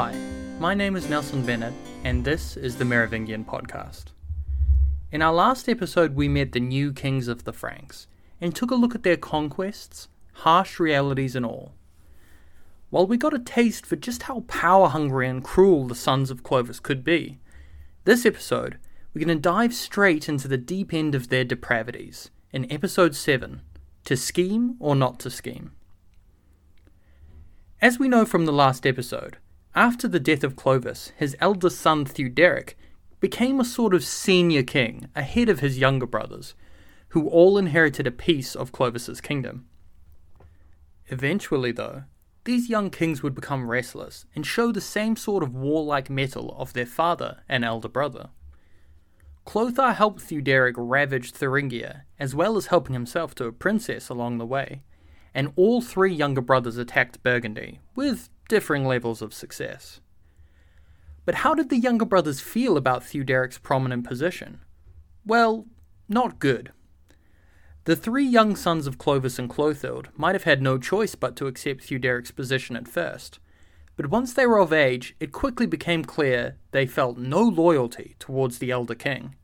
Hi, my name is Nelson Bennett, and this is the Merovingian podcast. In our last episode, we met the new kings of the Franks and took a look at their conquests, harsh realities, and all. While we got a taste for just how power hungry and cruel the sons of Clovis could be, this episode, we're going to dive straight into the deep end of their depravities in episode 7 To Scheme or Not to Scheme. As we know from the last episode, after the death of Clovis, his eldest son Theuderic became a sort of senior king ahead of his younger brothers, who all inherited a piece of Clovis's kingdom. Eventually, though, these young kings would become restless and show the same sort of warlike mettle of their father and elder brother. Clothar helped Theuderic ravage Thuringia, as well as helping himself to a princess along the way, and all three younger brothers attacked Burgundy, with differing levels of success. But how did the younger brothers feel about Theuderic's prominent position? Well, not good. The three young sons of Clovis and Clothild might have had no choice but to accept Theuderic's position at first, but once they were of age, it quickly became clear they felt no loyalty towards the elder king.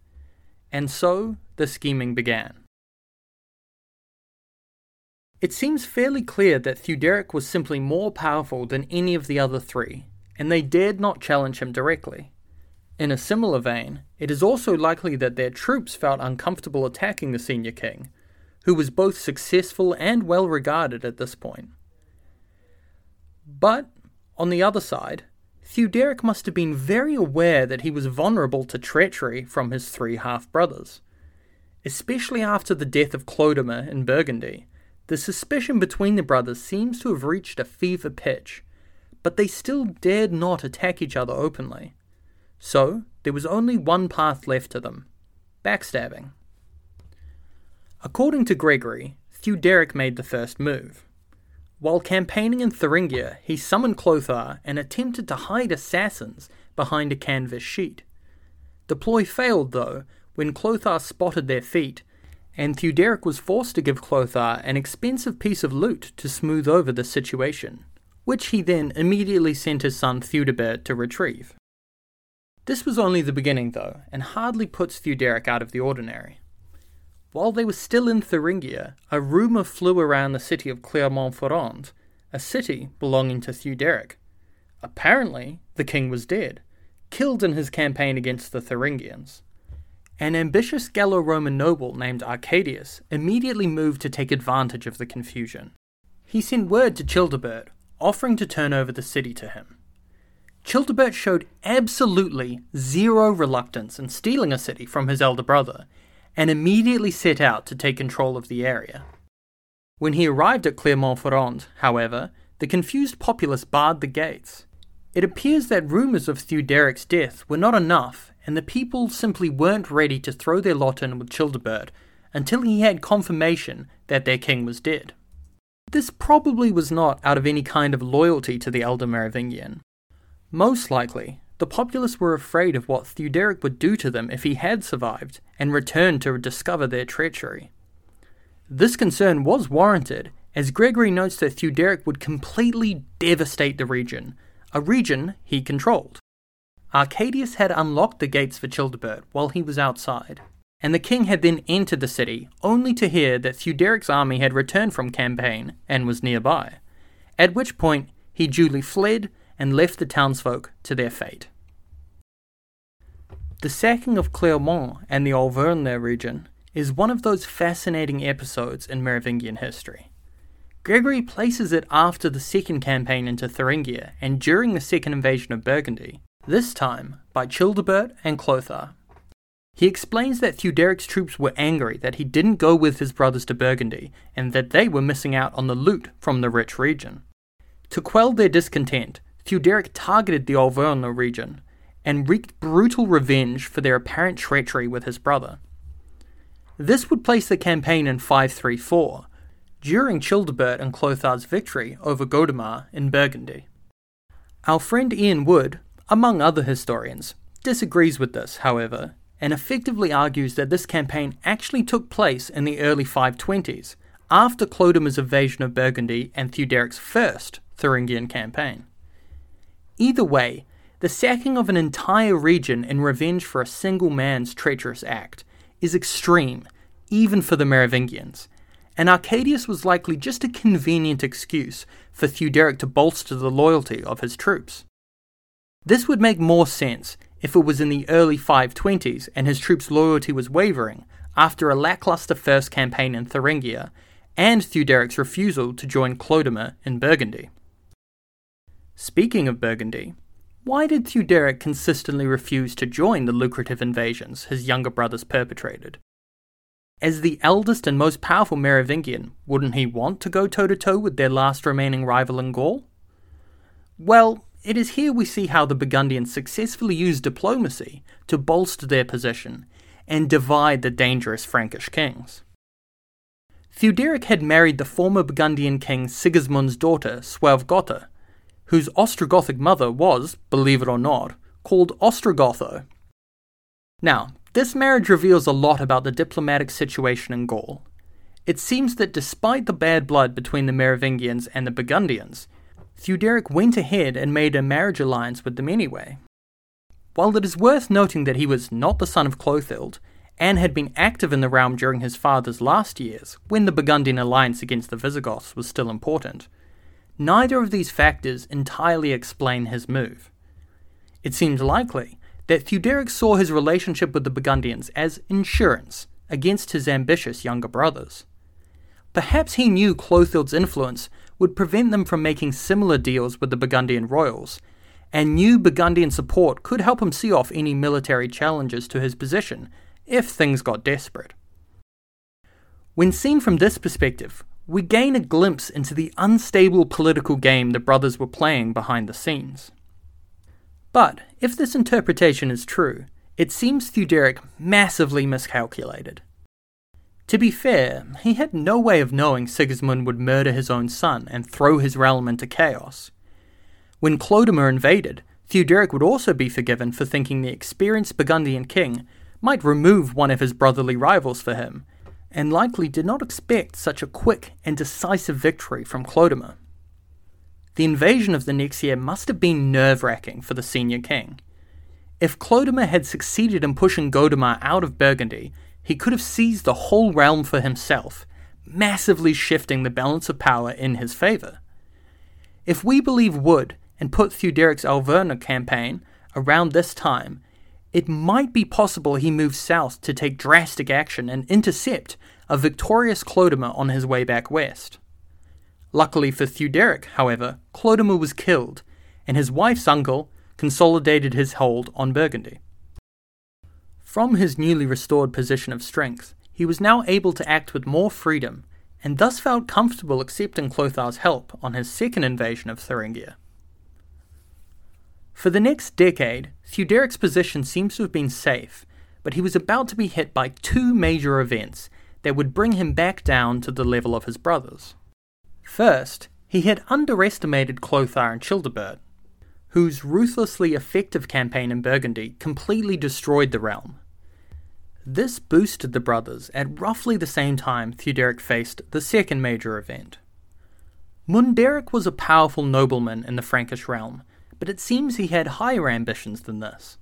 And so the scheming began. It seems fairly clear that Theuderic was simply more powerful than any of the other three, and they dared not challenge him directly. In a similar vein, it is also likely that their troops felt uncomfortable attacking the senior king, who was both successful and well regarded at this point. But, on the other side, Theuderic must have been very aware that he was vulnerable to treachery from his three half brothers, especially after the death of Clodomir in Burgundy the suspicion between the brothers seems to have reached a fever pitch, but they still dared not attack each other openly. So, there was only one path left to them backstabbing. According to Gregory, Theuderic made the first move. While campaigning in Thuringia, he summoned Clothar and attempted to hide assassins behind a canvas sheet. The ploy failed, though, when Clothar spotted their feet and Theuderic was forced to give Clothar an expensive piece of loot to smooth over the situation, which he then immediately sent his son Theudebert to retrieve. This was only the beginning, though, and hardly puts Theuderic out of the ordinary. While they were still in Thuringia, a rumour flew around the city of Clermont-Ferrand, a city belonging to Theuderic. Apparently, the king was dead, killed in his campaign against the Thuringians. An ambitious Gallo Roman noble named Arcadius immediately moved to take advantage of the confusion. He sent word to Childebert, offering to turn over the city to him. Childebert showed absolutely zero reluctance in stealing a city from his elder brother, and immediately set out to take control of the area. When he arrived at Clermont-Ferrand, however, the confused populace barred the gates. It appears that rumours of Theuderic's death were not enough, and the people simply weren't ready to throw their lot in with Childebert until he had confirmation that their king was dead. This probably was not out of any kind of loyalty to the elder Merovingian. Most likely, the populace were afraid of what Theuderic would do to them if he had survived and returned to discover their treachery. This concern was warranted, as Gregory notes that Theuderic would completely devastate the region, a region he controlled. Arcadius had unlocked the gates for Childebert while he was outside, and the king had then entered the city only to hear that Theuderic's army had returned from campaign and was nearby, at which point he duly fled and left the townsfolk to their fate. The sacking of Clermont and the Auvergne region is one of those fascinating episodes in Merovingian history. Gregory places it after the second campaign into Thuringia and during the second invasion of Burgundy, this time by Childebert and Clothar. He explains that Theuderic's troops were angry that he didn't go with his brothers to Burgundy and that they were missing out on the loot from the rich region. To quell their discontent, Theuderic targeted the Auvergne region and wreaked brutal revenge for their apparent treachery with his brother. This would place the campaign in 534, during Childebert and Clothar's victory over Godemar in Burgundy. Our friend Ian Wood among other historians, disagrees with this, however, and effectively argues that this campaign actually took place in the early 520s, after Clodomir's invasion of Burgundy and Theuderic's first Thuringian campaign. Either way, the sacking of an entire region in revenge for a single man's treacherous act is extreme, even for the Merovingians, and Arcadius was likely just a convenient excuse for Theuderic to bolster the loyalty of his troops. This would make more sense if it was in the early 520s and his troops' loyalty was wavering after a lackluster first campaign in Thuringia and Theuderic's refusal to join Clodomir in Burgundy. Speaking of Burgundy, why did Theuderic consistently refuse to join the lucrative invasions his younger brothers perpetrated? As the eldest and most powerful Merovingian, wouldn't he want to go toe to toe with their last remaining rival in Gaul? Well, it is here we see how the Burgundians successfully used diplomacy to bolster their position and divide the dangerous Frankish kings. Theuderic had married the former Burgundian king Sigismund's daughter, Suevgotha, whose Ostrogothic mother was, believe it or not, called Ostrogotho. Now, this marriage reveals a lot about the diplomatic situation in Gaul. It seems that despite the bad blood between the Merovingians and the Burgundians, Theuderic went ahead and made a marriage alliance with them anyway. While it is worth noting that he was not the son of Clothild, and had been active in the realm during his father's last years, when the Burgundian alliance against the Visigoths was still important, neither of these factors entirely explain his move. It seems likely that Theuderic saw his relationship with the Burgundians as insurance against his ambitious younger brothers. Perhaps he knew Clothild's influence would prevent them from making similar deals with the Burgundian royals, and new Burgundian support could help him see off any military challenges to his position if things got desperate. When seen from this perspective, we gain a glimpse into the unstable political game the brothers were playing behind the scenes. But if this interpretation is true, it seems Theuderic massively miscalculated. To be fair, he had no way of knowing Sigismund would murder his own son and throw his realm into chaos. When Clodomir invaded, Theuderic would also be forgiven for thinking the experienced Burgundian king might remove one of his brotherly rivals for him, and likely did not expect such a quick and decisive victory from Clodomir. The invasion of the next year must have been nerve wracking for the senior king. If Clodomir had succeeded in pushing Godemar out of Burgundy, he could have seized the whole realm for himself, massively shifting the balance of power in his favour. If we believe Wood and put Theuderic's Auvergne campaign around this time, it might be possible he moved south to take drastic action and intercept a victorious Clodomir on his way back west. Luckily for Theuderic, however, Clodomir was killed, and his wife's uncle consolidated his hold on Burgundy. From his newly restored position of strength, he was now able to act with more freedom, and thus felt comfortable accepting Clothar's help on his second invasion of Thuringia. For the next decade, Theuderic's position seems to have been safe, but he was about to be hit by two major events that would bring him back down to the level of his brothers. First, he had underestimated Clothar and Childebert, whose ruthlessly effective campaign in Burgundy completely destroyed the realm. This boosted the brothers at roughly the same time Theuderic faced the second major event. Munderic was a powerful nobleman in the Frankish realm, but it seems he had higher ambitions than this.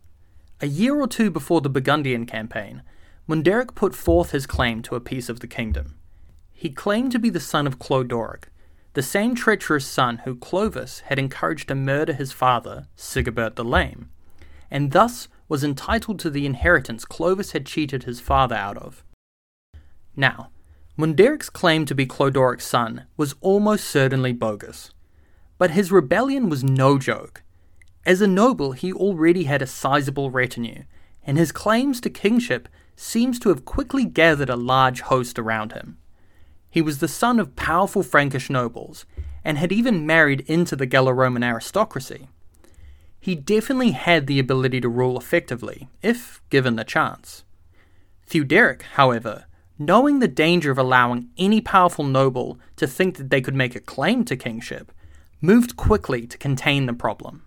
A year or two before the Burgundian campaign, Munderic put forth his claim to a piece of the kingdom. He claimed to be the son of Clodoric, the same treacherous son who Clovis had encouraged to murder his father, Sigebert the Lame, and thus was entitled to the inheritance Clovis had cheated his father out of. Now, Munderic's claim to be Clodoric's son was almost certainly bogus, but his rebellion was no joke. As a noble, he already had a sizable retinue, and his claims to kingship seems to have quickly gathered a large host around him. He was the son of powerful Frankish nobles, and had even married into the Gallo Roman aristocracy. He definitely had the ability to rule effectively, if given the chance. Theuderic, however, knowing the danger of allowing any powerful noble to think that they could make a claim to kingship, moved quickly to contain the problem.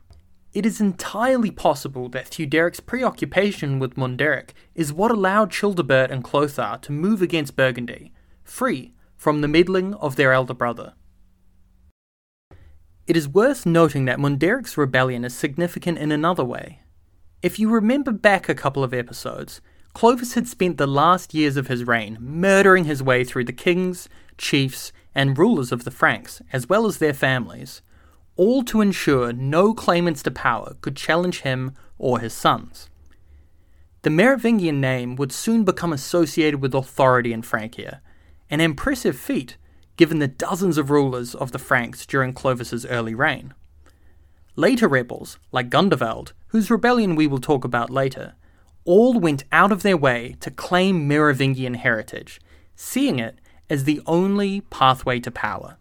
It is entirely possible that Theuderic's preoccupation with Munderic is what allowed Childebert and Clothar to move against Burgundy, free from the meddling of their elder brother. It is worth noting that Munderic's rebellion is significant in another way. If you remember back a couple of episodes, Clovis had spent the last years of his reign murdering his way through the kings, chiefs, and rulers of the Franks, as well as their families, all to ensure no claimants to power could challenge him or his sons. The Merovingian name would soon become associated with authority in Francia, an impressive feat given the dozens of rulers of the Franks during Clovis's early reign. Later rebels, like Gundovald, whose rebellion we will talk about later, all went out of their way to claim Merovingian heritage, seeing it as the only pathway to power.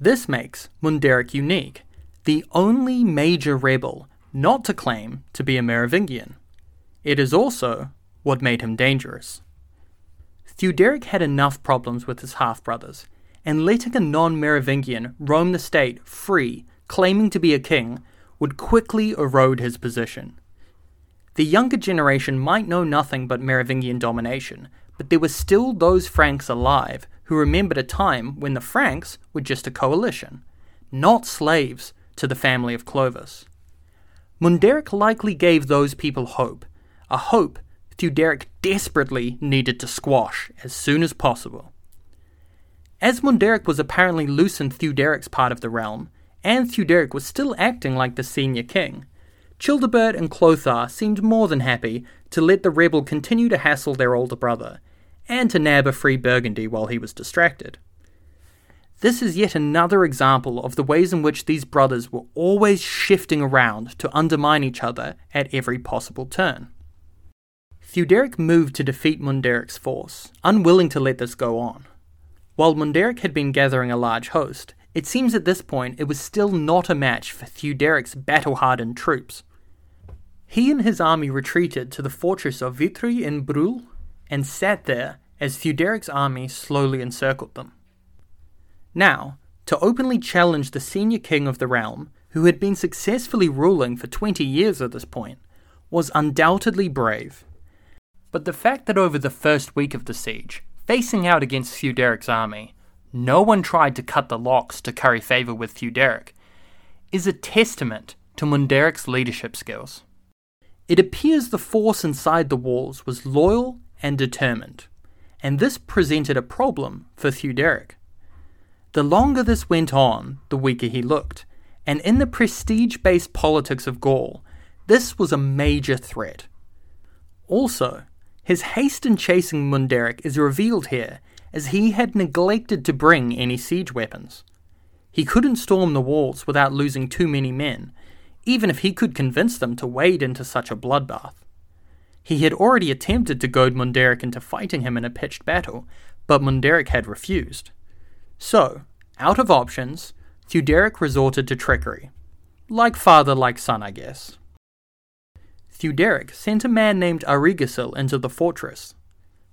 This makes Munderic unique, the only major rebel not to claim to be a Merovingian. It is also what made him dangerous. Theuderic had enough problems with his half brothers, and letting a non Merovingian roam the state free, claiming to be a king, would quickly erode his position. The younger generation might know nothing but Merovingian domination, but there were still those Franks alive who remembered a time when the Franks were just a coalition, not slaves to the family of Clovis. Munderic likely gave those people hope, a hope Theuderic desperately needed to squash as soon as possible. As Munderic was apparently loose in Theuderic's part of the realm, and Theuderic was still acting like the senior king, Childebert and Clothar seemed more than happy to let the rebel continue to hassle their older brother, and to nab a free Burgundy while he was distracted. This is yet another example of the ways in which these brothers were always shifting around to undermine each other at every possible turn. Theuderic moved to defeat Munderic's force, unwilling to let this go on. While Munderic had been gathering a large host, it seems at this point it was still not a match for Theuderic's battle hardened troops. He and his army retreated to the fortress of Vitry in Brule and sat there as Theuderic's army slowly encircled them. Now, to openly challenge the senior king of the realm, who had been successfully ruling for 20 years at this point, was undoubtedly brave. But the fact that over the first week of the siege, facing out against Theuderic's army, no one tried to cut the locks to curry favour with Theuderic, is a testament to Munderic's leadership skills. It appears the force inside the walls was loyal and determined, and this presented a problem for Theuderic. The longer this went on, the weaker he looked, and in the prestige based politics of Gaul, this was a major threat. Also, his haste in chasing Munderic is revealed here, as he had neglected to bring any siege weapons. He couldn't storm the walls without losing too many men, even if he could convince them to wade into such a bloodbath. He had already attempted to goad Munderic into fighting him in a pitched battle, but Munderic had refused. So, out of options, Theuderic resorted to trickery. Like father, like son, I guess. Theuderic sent a man named Arigisil into the fortress.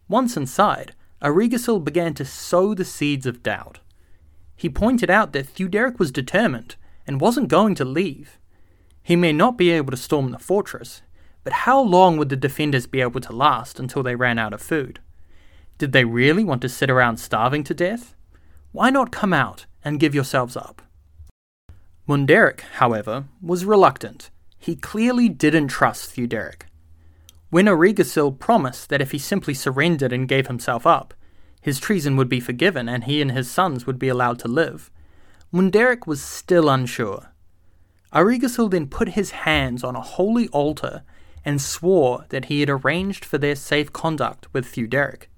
Once inside, Arigisil began to sow the seeds of doubt. He pointed out that Theuderic was determined and wasn't going to leave. He may not be able to storm the fortress, but how long would the defenders be able to last until they ran out of food? Did they really want to sit around starving to death? Why not come out and give yourselves up? Munderic, however, was reluctant. He clearly didn't trust Theuderic. When Arigisil promised that if he simply surrendered and gave himself up, his treason would be forgiven and he and his sons would be allowed to live, Munderic was still unsure. Arigisil then put his hands on a holy altar and swore that he had arranged for their safe conduct with Theuderic.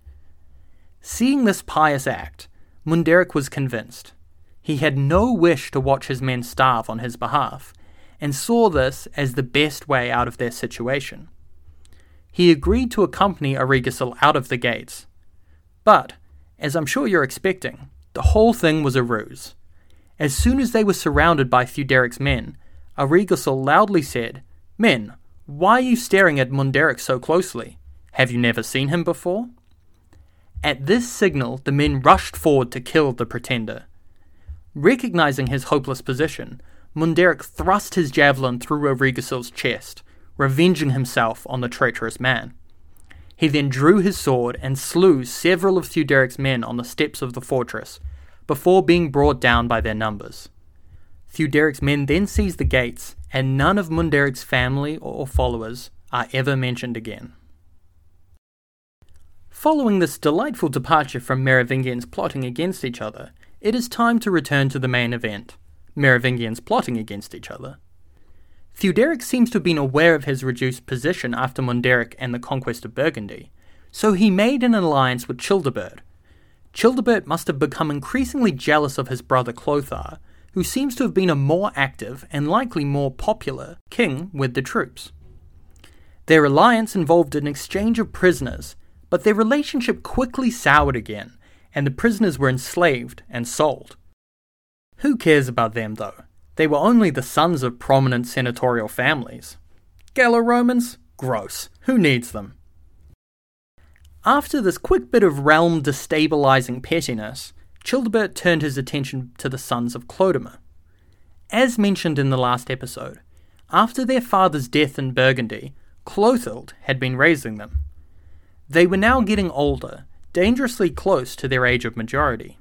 Seeing this pious act, Munderic was convinced. He had no wish to watch his men starve on his behalf, and saw this as the best way out of their situation. He agreed to accompany Arigisil out of the gates. But, as I'm sure you're expecting, the whole thing was a ruse. As soon as they were surrounded by Theuderic's men, Arigisil loudly said, Men, why are you staring at Munderic so closely? Have you never seen him before? At this signal, the men rushed forward to kill the pretender. Recognizing his hopeless position, Munderic thrust his javelin through Arigisil's chest, revenging himself on the traitorous man. He then drew his sword and slew several of Theuderic's men on the steps of the fortress, before being brought down by their numbers. Theuderic's men then seized the gates, and none of Munderic's family or followers are ever mentioned again. Following this delightful departure from Merovingians plotting against each other, it is time to return to the main event Merovingians plotting against each other. Theuderic seems to have been aware of his reduced position after Munderic and the conquest of Burgundy, so he made an alliance with Childebert. Childebert must have become increasingly jealous of his brother Clothar, who seems to have been a more active and likely more popular king with the troops. Their alliance involved an exchange of prisoners, but their relationship quickly soured again, and the prisoners were enslaved and sold. Who cares about them, though? They were only the sons of prominent senatorial families. Gallo Romans? Gross. Who needs them? After this quick bit of realm destabilizing pettiness, Childebert turned his attention to the sons of Clodomir. As mentioned in the last episode, after their father's death in Burgundy, Clothild had been raising them. They were now getting older, dangerously close to their age of majority.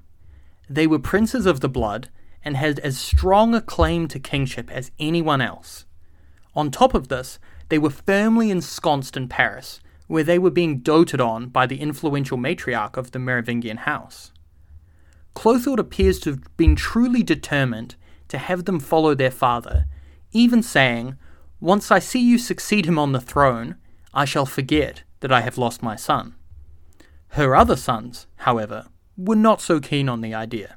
They were princes of the blood and had as strong a claim to kingship as anyone else. On top of this, they were firmly ensconced in Paris, where they were being doted on by the influential matriarch of the Merovingian house. Clothild appears to have been truly determined to have them follow their father, even saying, Once I see you succeed him on the throne, I shall forget that I have lost my son. Her other sons, however, were not so keen on the idea.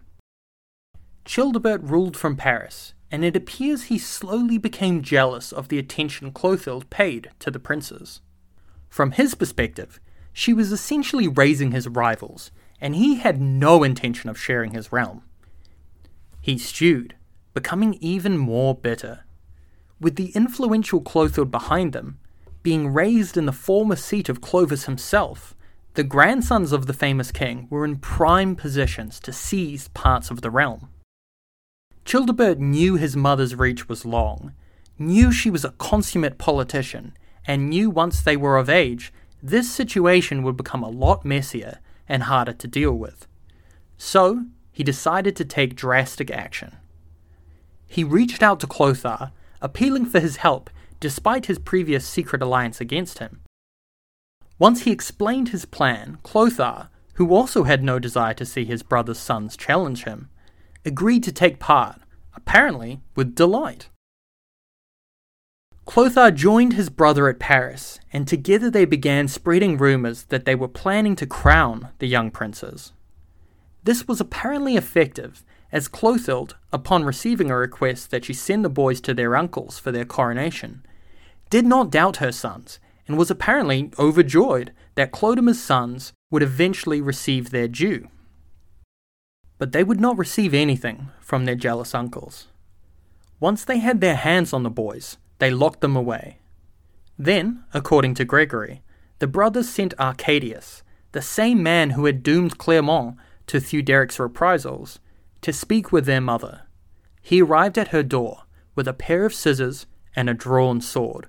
Childebert ruled from Paris, and it appears he slowly became jealous of the attention Clothild paid to the princes. From his perspective, she was essentially raising his rivals, and he had no intention of sharing his realm. He stewed, becoming even more bitter. With the influential Clothild behind them, being raised in the former seat of Clovis himself, the grandsons of the famous king were in prime positions to seize parts of the realm. Childebert knew his mother's reach was long, knew she was a consummate politician, and knew once they were of age, this situation would become a lot messier and harder to deal with. So, he decided to take drastic action. He reached out to Clothar, appealing for his help despite his previous secret alliance against him. Once he explained his plan, Clothar, who also had no desire to see his brother's sons challenge him, agreed to take part, apparently with delight. Clothar joined his brother at Paris, and together they began spreading rumours that they were planning to crown the young princes. This was apparently effective, as Clothild, upon receiving a request that she send the boys to their uncles for their coronation, did not doubt her sons, and was apparently overjoyed that Clodomir's sons would eventually receive their due but they would not receive anything from their jealous uncles. Once they had their hands on the boys, they locked them away. Then, according to Gregory, the brothers sent Arcadius, the same man who had doomed Clermont to Theuderic's reprisals, to speak with their mother. He arrived at her door with a pair of scissors and a drawn sword.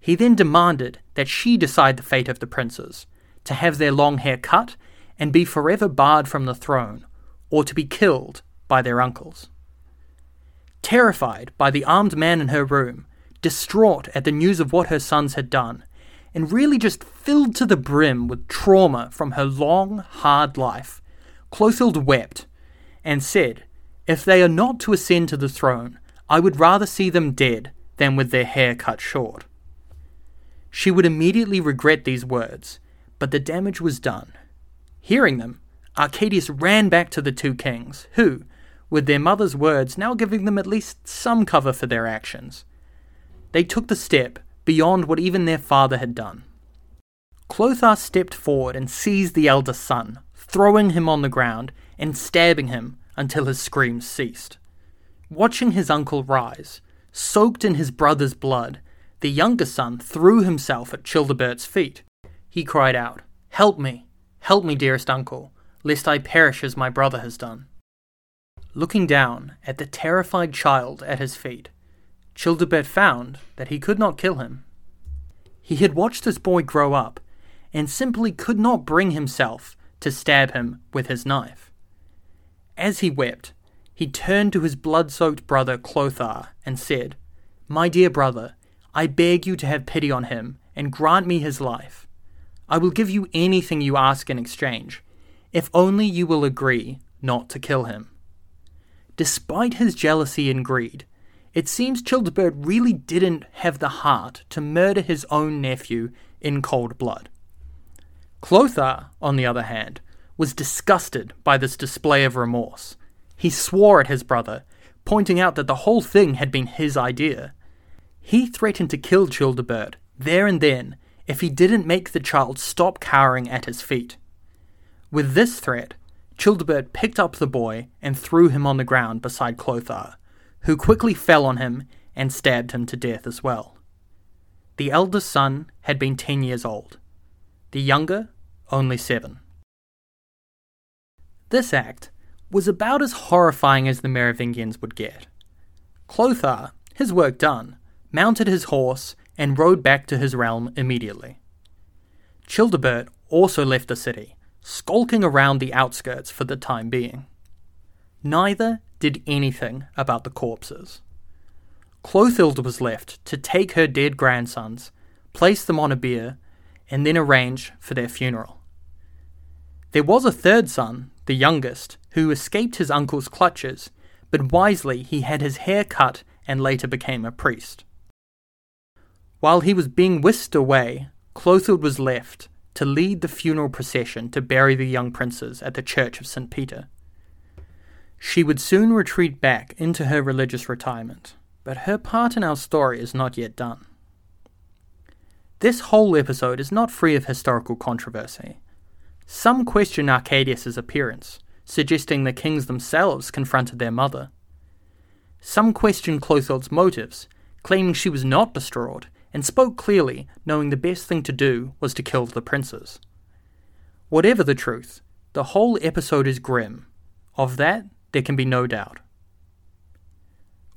He then demanded that she decide the fate of the princes, to have their long hair cut and be forever barred from the throne, or to be killed by their uncles. Terrified by the armed man in her room, distraught at the news of what her sons had done, and really just filled to the brim with trauma from her long, hard life, Clothild wept and said, If they are not to ascend to the throne, I would rather see them dead than with their hair cut short. She would immediately regret these words, but the damage was done. Hearing them, Arcadius ran back to the two kings, who, with their mother's words now giving them at least some cover for their actions, they took the step beyond what even their father had done. Clothar stepped forward and seized the eldest son, throwing him on the ground and stabbing him until his screams ceased. Watching his uncle rise, soaked in his brother's blood, the younger son threw himself at Childebert's feet. He cried out, Help me! Help me, dearest uncle! Lest I perish as my brother has done. Looking down at the terrified child at his feet, Childebert found that he could not kill him. He had watched this boy grow up, and simply could not bring himself to stab him with his knife. As he wept, he turned to his blood soaked brother Clothar and said, My dear brother, I beg you to have pity on him and grant me his life. I will give you anything you ask in exchange, if only you will agree not to kill him. Despite his jealousy and greed, it seems Childebert really didn't have the heart to murder his own nephew in cold blood. Clothar, on the other hand, was disgusted by this display of remorse he swore at his brother, pointing out that the whole thing had been his idea. He threatened to kill Childebert there and then if he didn't make the child stop cowering at his feet. With this threat, Childebert picked up the boy and threw him on the ground beside Clothar, who quickly fell on him and stabbed him to death as well. The eldest son had been ten years old, the younger only seven. This act was about as horrifying as the Merovingians would get. Clothar, his work done, mounted his horse and rode back to his realm immediately. Childebert also left the city, skulking around the outskirts for the time being. Neither did anything about the corpses. Clothild was left to take her dead grandsons, place them on a bier, and then arrange for their funeral. There was a third son, the youngest, who escaped his uncle's clutches, but wisely he had his hair cut and later became a priest. While he was being whisked away, Clothild was left to lead the funeral procession to bury the young princes at the Church of St. Peter. She would soon retreat back into her religious retirement, but her part in our story is not yet done. This whole episode is not free of historical controversy. Some question Arcadius's appearance, suggesting the kings themselves confronted their mother. Some question Clothild's motives, claiming she was not distraught and spoke clearly, knowing the best thing to do was to kill the princes. Whatever the truth, the whole episode is grim. Of that, there can be no doubt.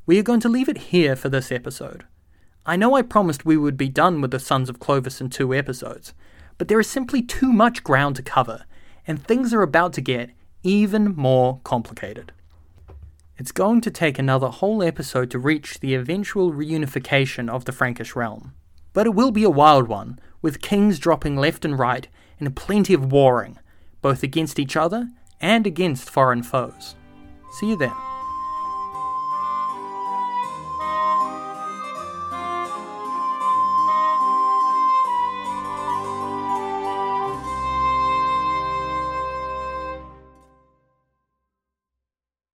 We are going to leave it here for this episode. I know I promised we would be done with the Sons of Clovis in two episodes, but there is simply too much ground to cover, and things are about to get even more complicated. It's going to take another whole episode to reach the eventual reunification of the Frankish realm. But it will be a wild one, with kings dropping left and right and plenty of warring, both against each other and against foreign foes. See you then.